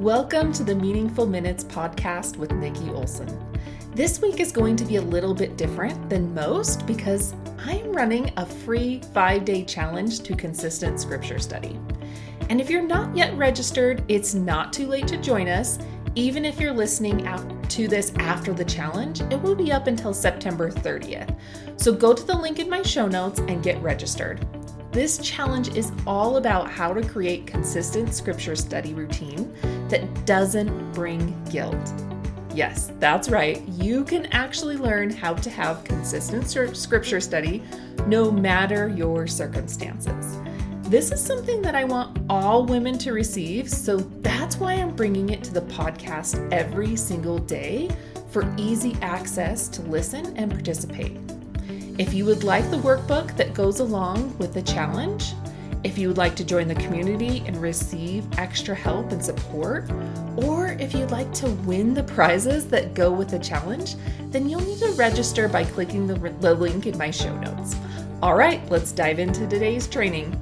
Welcome to the Meaningful Minutes podcast with Niki Olsen. This week is going to be a little bit different than most because I'm running a free five day challenge to consistent scripture study. And if you're not yet registered, it's not too late to join us. Even if you're listening out to this after the challenge, it will be up until September 30th. So go to the link in my show notes and get registered. This challenge is all about how to create consistent scripture study routine that doesn't bring guilt. Yes, that's right. You can actually learn how to have consistent scripture study no matter your circumstances. This is something that I want all women to receive, so that's why I'm bringing it to the podcast every single day for easy access to listen and participate. If you would like the workbook that goes along with the challenge, if you would like to join the community and receive extra help and support, or if you'd like to win the prizes that go with the challenge, then you'll need to register by clicking the, the link in my show notes. All right, let's dive into today's training.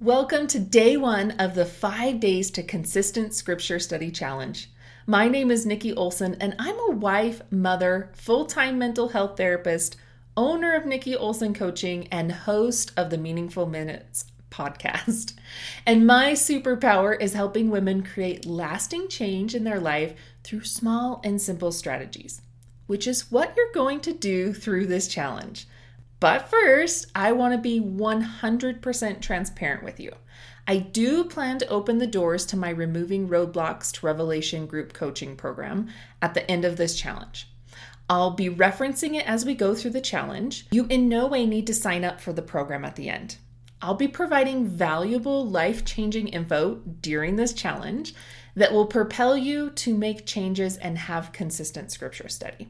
Welcome to day one of the five days to consistent scripture study challenge. My name is Niki Olsen, and I'm a wife, mother, full time mental health therapist, owner of Niki Olsen Coaching, and host of the Meaningful Minutes podcast. And my superpower is helping women create lasting change in their life through small and simple strategies, which is what you're going to do through this challenge. But first, I want to be 100% transparent with you. I do plan to open the doors to my Removing Roadblocks to Revelation group coaching program at the end of this challenge. I'll be referencing it as we go through the challenge. You in no way need to sign up for the program at the end. I'll be providing valuable, life changing info during this challenge that will propel you to make changes and have consistent scripture study.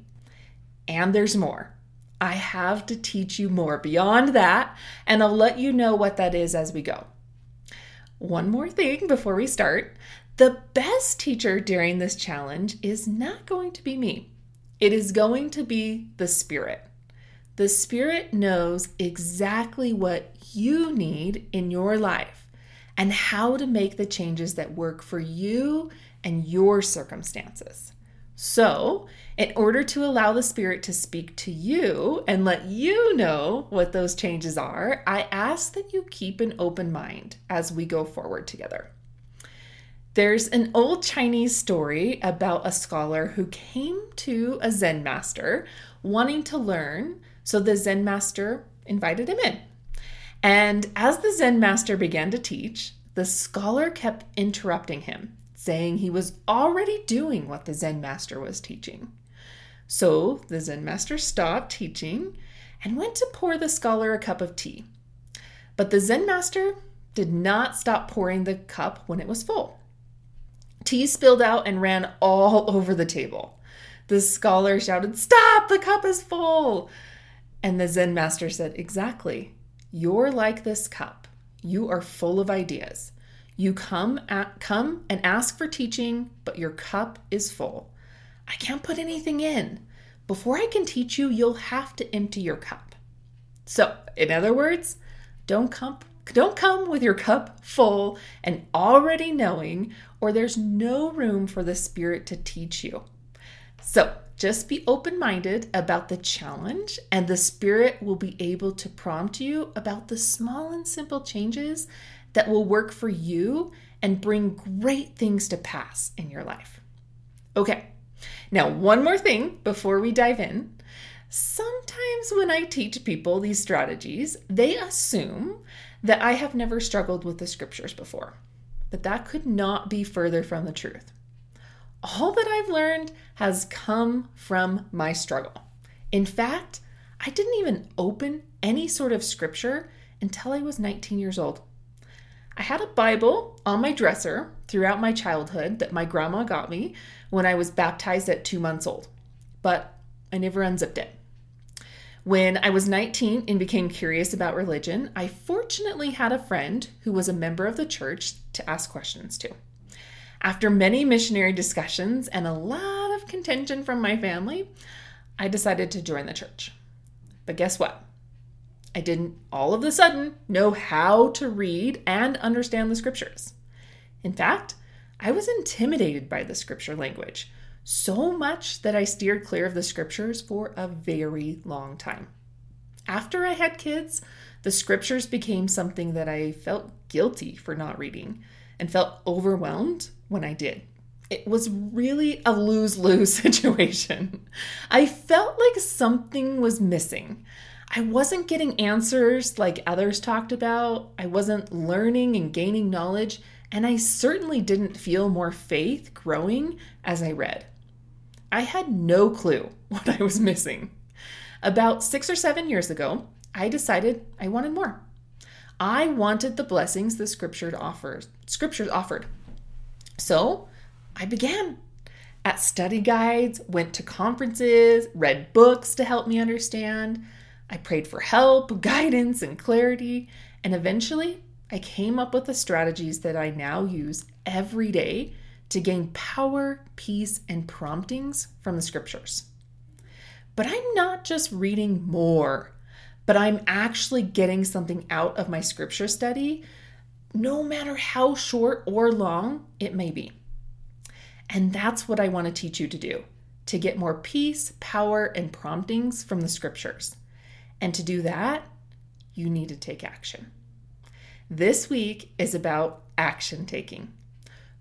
And there's more. I have to teach you more beyond that, and I'll let you know what that is as we go. One more thing before we start the best teacher during this challenge is not going to be me, it is going to be the Spirit. The Spirit knows exactly what you need in your life and how to make the changes that work for you and your circumstances. So, in order to allow the Spirit to speak to you and let you know what those changes are, I ask that you keep an open mind as we go forward together. There's an old Chinese story about a scholar who came to a Zen master wanting to learn, so the Zen master invited him in. And as the Zen master began to teach, the scholar kept interrupting him saying he was already doing what the Zen master was teaching. So the Zen master stopped teaching and went to pour the scholar a cup of tea. But the Zen master did not stop pouring the cup when it was full. Tea spilled out and ran all over the table. The scholar shouted, Stop, the cup is full. And the Zen master said, Exactly. You're like this cup. You are full of ideas. You come at, come and ask for teaching, but your cup is full. I can't put anything in. Before I can teach you, you'll have to empty your cup. So, in other words, don't come don't come with your cup full and already knowing or there's no room for the spirit to teach you. So, just be open minded about the challenge, and the Spirit will be able to prompt you about the small and simple changes that will work for you and bring great things to pass in your life. Okay, now one more thing before we dive in. Sometimes when I teach people these strategies, they assume that I have never struggled with the scriptures before, but that could not be further from the truth. All that I've learned has come from my struggle. In fact, I didn't even open any sort of scripture until I was 19 years old. I had a Bible on my dresser throughout my childhood that my grandma got me when I was baptized at two months old, but I never unzipped it. When I was 19 and became curious about religion, I fortunately had a friend who was a member of the church to ask questions to. After many missionary discussions and a lot of contention from my family, I decided to join the church. But guess what? I didn't all of a sudden know how to read and understand the scriptures. In fact, I was intimidated by the scripture language, so much that I steered clear of the scriptures for a very long time. After I had kids, the scriptures became something that I felt guilty for not reading and felt overwhelmed when I did. It was really a lose lose situation. I felt like something was missing. I wasn't getting answers like others talked about. I wasn't learning and gaining knowledge. And I certainly didn't feel more faith growing as I read. I had no clue what I was missing. About six or seven years ago, I decided I wanted more. I wanted the blessings the scripture offers, scriptures offered. So I began at study guides, went to conferences, read books to help me understand. I prayed for help, guidance, and clarity. And eventually, I came up with the strategies that I now use every day to gain power, peace, and promptings from the scriptures. But I'm not just reading more, but I'm actually getting something out of my scripture study, no matter how short or long it may be. And that's what I want to teach you to do to get more peace, power, and promptings from the scriptures. And to do that, you need to take action. This week is about action taking.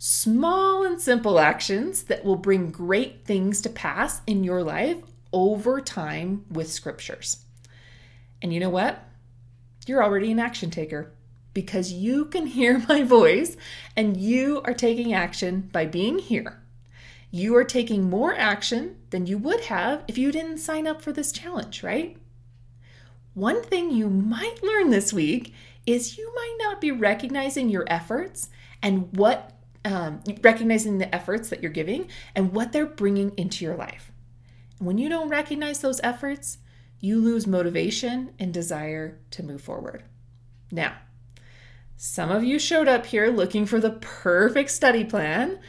Small and simple actions that will bring great things to pass in your life over time with scriptures. And you know what? You're already an action taker because you can hear my voice and you are taking action by being here. You are taking more action than you would have if you didn't sign up for this challenge, right? One thing you might learn this week is you might not be recognizing your efforts and what um, recognizing the efforts that you're giving and what they're bringing into your life. When you don't recognize those efforts, you lose motivation and desire to move forward. Now, some of you showed up here looking for the perfect study plan,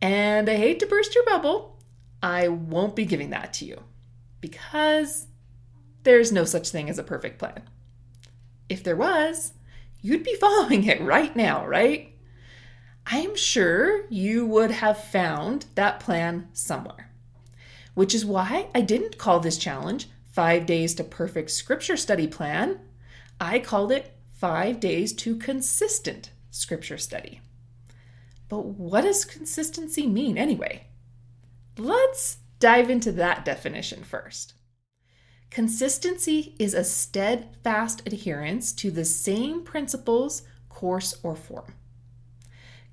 and I hate to burst your bubble, I won't be giving that to you because there's no such thing as a perfect plan. If there was, you'd be following it right now, right? I'm sure you would have found that plan somewhere, which is why I didn't call this challenge Five Days to Perfect Scripture Study Plan. I called it Five Days to Consistent Scripture Study. But what does consistency mean anyway? Let's dive into that definition first. Consistency is a steadfast adherence to the same principles, course, or form.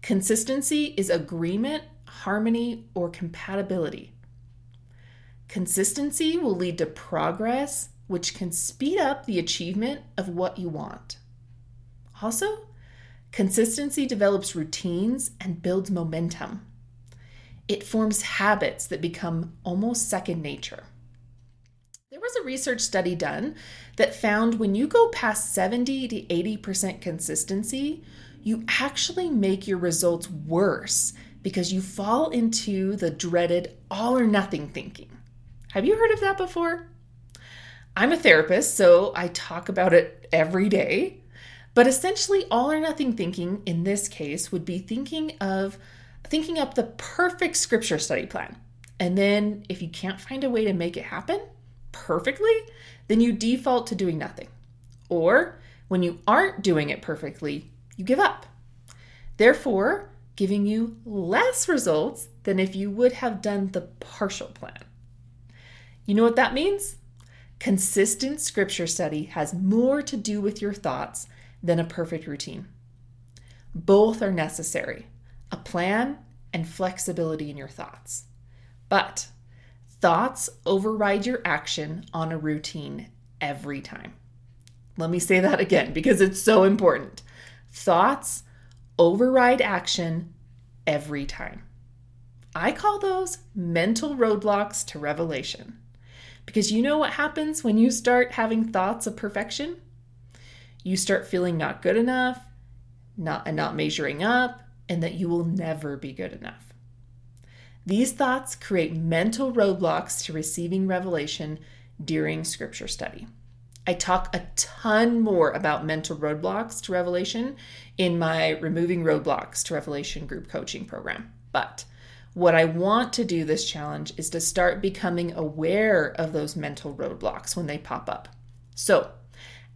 Consistency is agreement, harmony, or compatibility. Consistency will lead to progress, which can speed up the achievement of what you want. Also, consistency develops routines and builds momentum. It forms habits that become almost second nature. There was a research study done that found when you go past 70 to 80% consistency, you actually make your results worse because you fall into the dreaded all or nothing thinking. Have you heard of that before? I'm a therapist, so I talk about it every day. But essentially, all or nothing thinking in this case would be thinking of thinking up the perfect scripture study plan. And then, if you can't find a way to make it happen perfectly, then you default to doing nothing. Or when you aren't doing it perfectly, you give up. Therefore, giving you less results than if you would have done the partial plan. You know what that means? Consistent scripture study has more to do with your thoughts than a perfect routine. Both are necessary a plan and flexibility in your thoughts. But thoughts override your action on a routine every time. Let me say that again because it's so important. Thoughts override action every time. I call those mental roadblocks to revelation. Because you know what happens when you start having thoughts of perfection? You start feeling not good enough, not and not measuring up, and that you will never be good enough. These thoughts create mental roadblocks to receiving revelation during scripture study. I talk a ton more about mental roadblocks to revelation in my Removing Roadblocks to Revelation group coaching program. But what I want to do this challenge is to start becoming aware of those mental roadblocks when they pop up. So,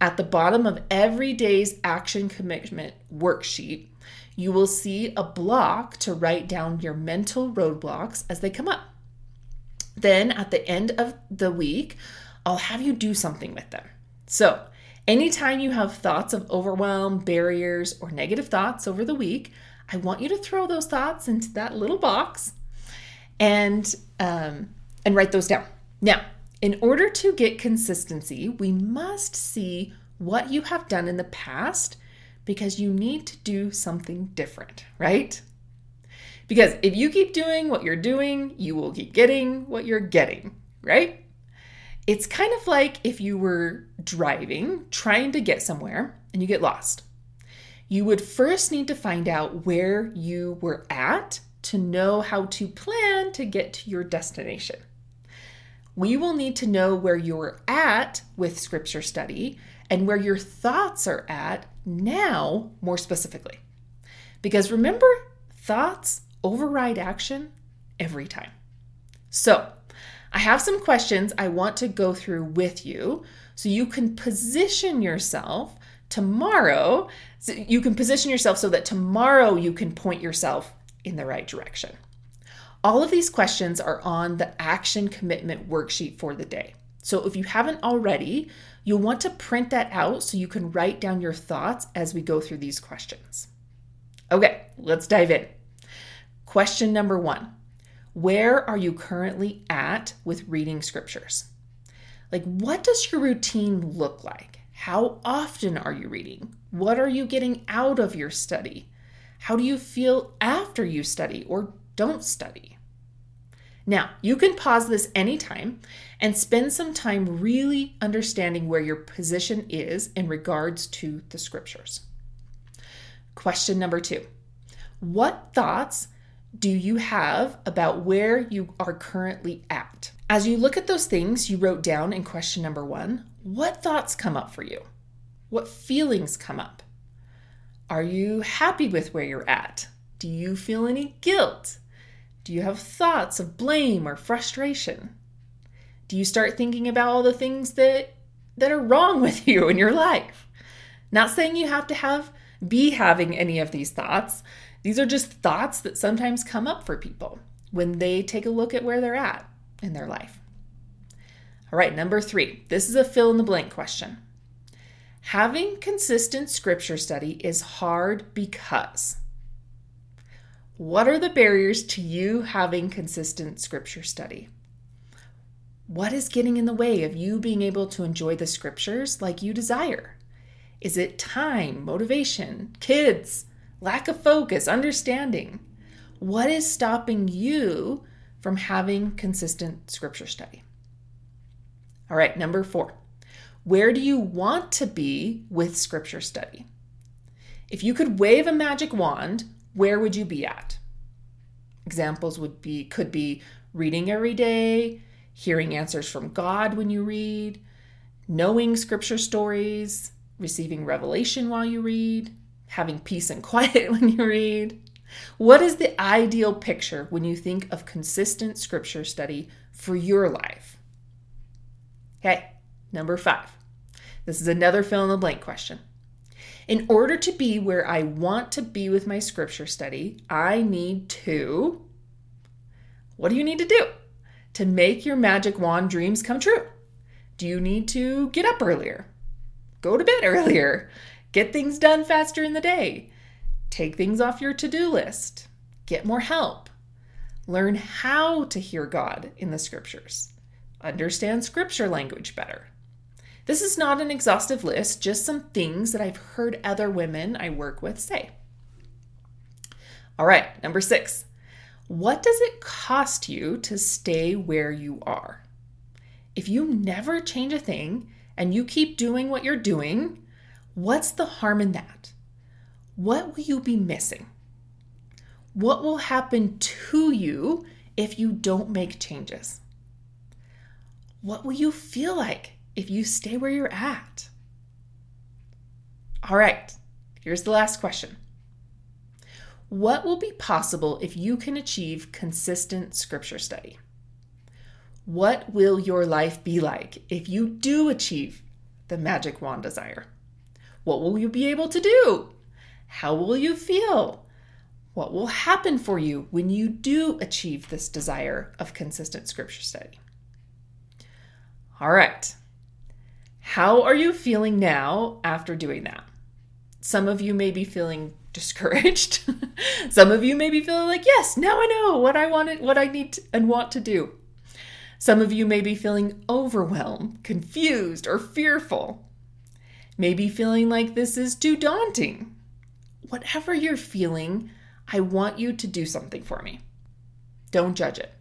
at the bottom of every day's action commitment worksheet, you will see a block to write down your mental roadblocks as they come up. Then at the end of the week, I'll have you do something with them. So, anytime you have thoughts of overwhelm, barriers, or negative thoughts over the week, I want you to throw those thoughts into that little box and um, and write those down. Now, in order to get consistency, we must see what you have done in the past because you need to do something different, right? Because if you keep doing what you're doing, you will keep getting what you're getting, right? It's kind of like if you were driving, trying to get somewhere, and you get lost. You would first need to find out where you were at to know how to plan to get to your destination. We will need to know where you're at with scripture study and where your thoughts are at now, more specifically. Because remember, thoughts override action every time. So, I have some questions I want to go through with you so you can position yourself tomorrow. So you can position yourself so that tomorrow you can point yourself in the right direction. All of these questions are on the action commitment worksheet for the day. So if you haven't already, you'll want to print that out so you can write down your thoughts as we go through these questions. Okay, let's dive in. Question number one Where are you currently at with reading scriptures? Like, what does your routine look like? How often are you reading? What are you getting out of your study? How do you feel after you study or don't study? Now, you can pause this anytime and spend some time really understanding where your position is in regards to the scriptures. Question number two What thoughts do you have about where you are currently at? As you look at those things you wrote down in question number one, what thoughts come up for you? What feelings come up? Are you happy with where you're at? Do you feel any guilt? Do you have thoughts of blame or frustration? Do you start thinking about all the things that that are wrong with you in your life? Not saying you have to have be having any of these thoughts. These are just thoughts that sometimes come up for people when they take a look at where they're at in their life. All right, number 3. This is a fill in the blank question. Having consistent scripture study is hard because. What are the barriers to you having consistent scripture study? What is getting in the way of you being able to enjoy the scriptures like you desire? Is it time, motivation, kids, lack of focus, understanding? What is stopping you from having consistent scripture study? All right, number four. Where do you want to be with scripture study? If you could wave a magic wand, where would you be at? Examples would be could be reading every day, hearing answers from God when you read, knowing scripture stories, receiving revelation while you read, having peace and quiet when you read. What is the ideal picture when you think of consistent scripture study for your life? Okay, number five. This is another fill in the blank question. In order to be where I want to be with my scripture study, I need to. What do you need to do to make your magic wand dreams come true? Do you need to get up earlier? Go to bed earlier? Get things done faster in the day? Take things off your to do list? Get more help? Learn how to hear God in the scriptures? Understand scripture language better? This is not an exhaustive list, just some things that I've heard other women I work with say. All right, number six. What does it cost you to stay where you are? If you never change a thing and you keep doing what you're doing, what's the harm in that? What will you be missing? What will happen to you if you don't make changes? What will you feel like if you stay where you're at? All right, here's the last question. What will be possible if you can achieve consistent scripture study? What will your life be like if you do achieve the magic wand desire? What will you be able to do? How will you feel? What will happen for you when you do achieve this desire of consistent scripture study? All right. How are you feeling now after doing that? Some of you may be feeling discouraged. Some of you may be feeling like, yes, now I know what I wanted, what I need to, and want to do. Some of you may be feeling overwhelmed, confused, or fearful. Maybe feeling like this is too daunting. Whatever you're feeling, I want you to do something for me. Don't judge it.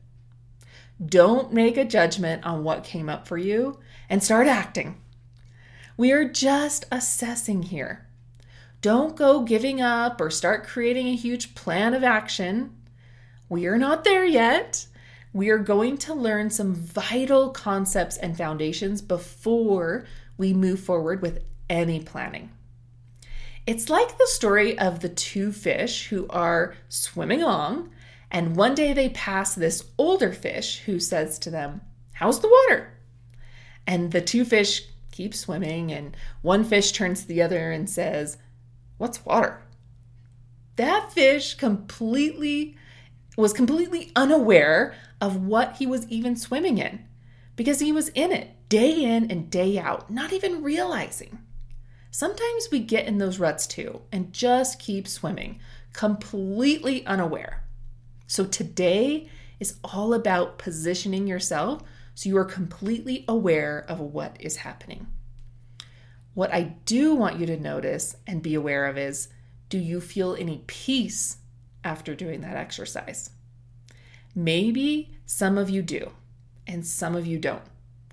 Don't make a judgment on what came up for you and start acting. We are just assessing here. Don't go giving up or start creating a huge plan of action. We are not there yet we are going to learn some vital concepts and foundations before we move forward with any planning. It's like the story of the two fish who are swimming along, and one day they pass this older fish who says to them, How's the water? And the two fish keep swimming, and one fish turns to the other and says, What's water? That fish completely was completely unaware of what he was even swimming in because he was in it day in and day out, not even realizing. Sometimes we get in those ruts too and just keep swimming, completely unaware. So today is all about positioning yourself so you are completely aware of what is happening. What I do want you to notice and be aware of is do you feel any peace after doing that exercise? Maybe some of you do, and some of you don't.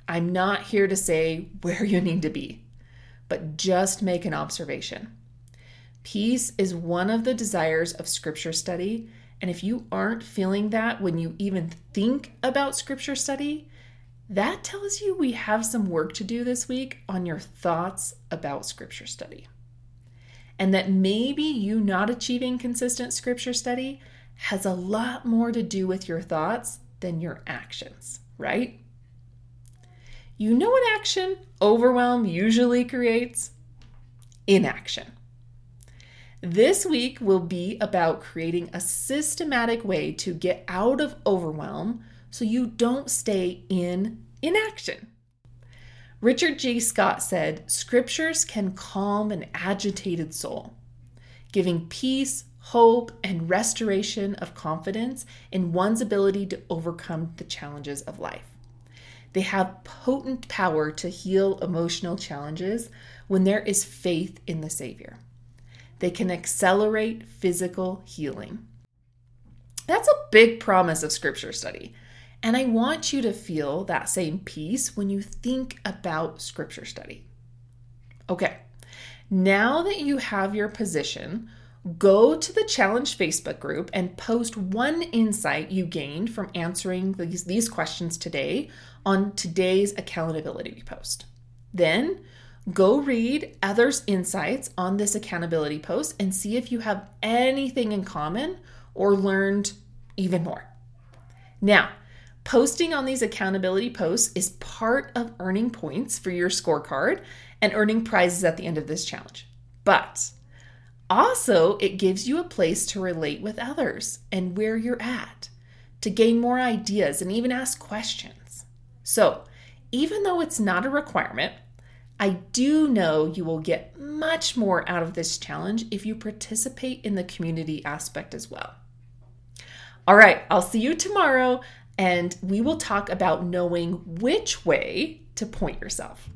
I'm not here to say where you need to be, but just make an observation. Peace is one of the desires of scripture study, and if you aren't feeling that when you even think about scripture study, that tells you we have some work to do this week on your thoughts about scripture study. And that maybe you not achieving consistent scripture study has a lot more to do with your thoughts than your actions, right? You know what action overwhelm usually creates? Inaction. This week will be about creating a systematic way to get out of overwhelm so you don't stay in inaction. Richard G. Scott said, Scriptures can calm an agitated soul, giving peace, hope, and restoration of confidence in one's ability to overcome the challenges of life. They have potent power to heal emotional challenges when there is faith in the Savior. They can accelerate physical healing. That's a big promise of scripture study. And I want you to feel that same peace when you think about scripture study. Okay, now that you have your position, go to the challenge Facebook group and post one insight you gained from answering these, these questions today on today's accountability post. Then go read others' insights on this accountability post and see if you have anything in common or learned even more. Now, posting on these accountability posts is part of earning points for your scorecard and earning prizes at the end of this challenge. But also, it gives you a place to relate with others and where you're at, to gain more ideas and even ask questions. So, even though it's not a requirement, I do know you will get much more out of this challenge if you participate in the community aspect as well. All right, I'll see you tomorrow, and we will talk about knowing which way to point yourself.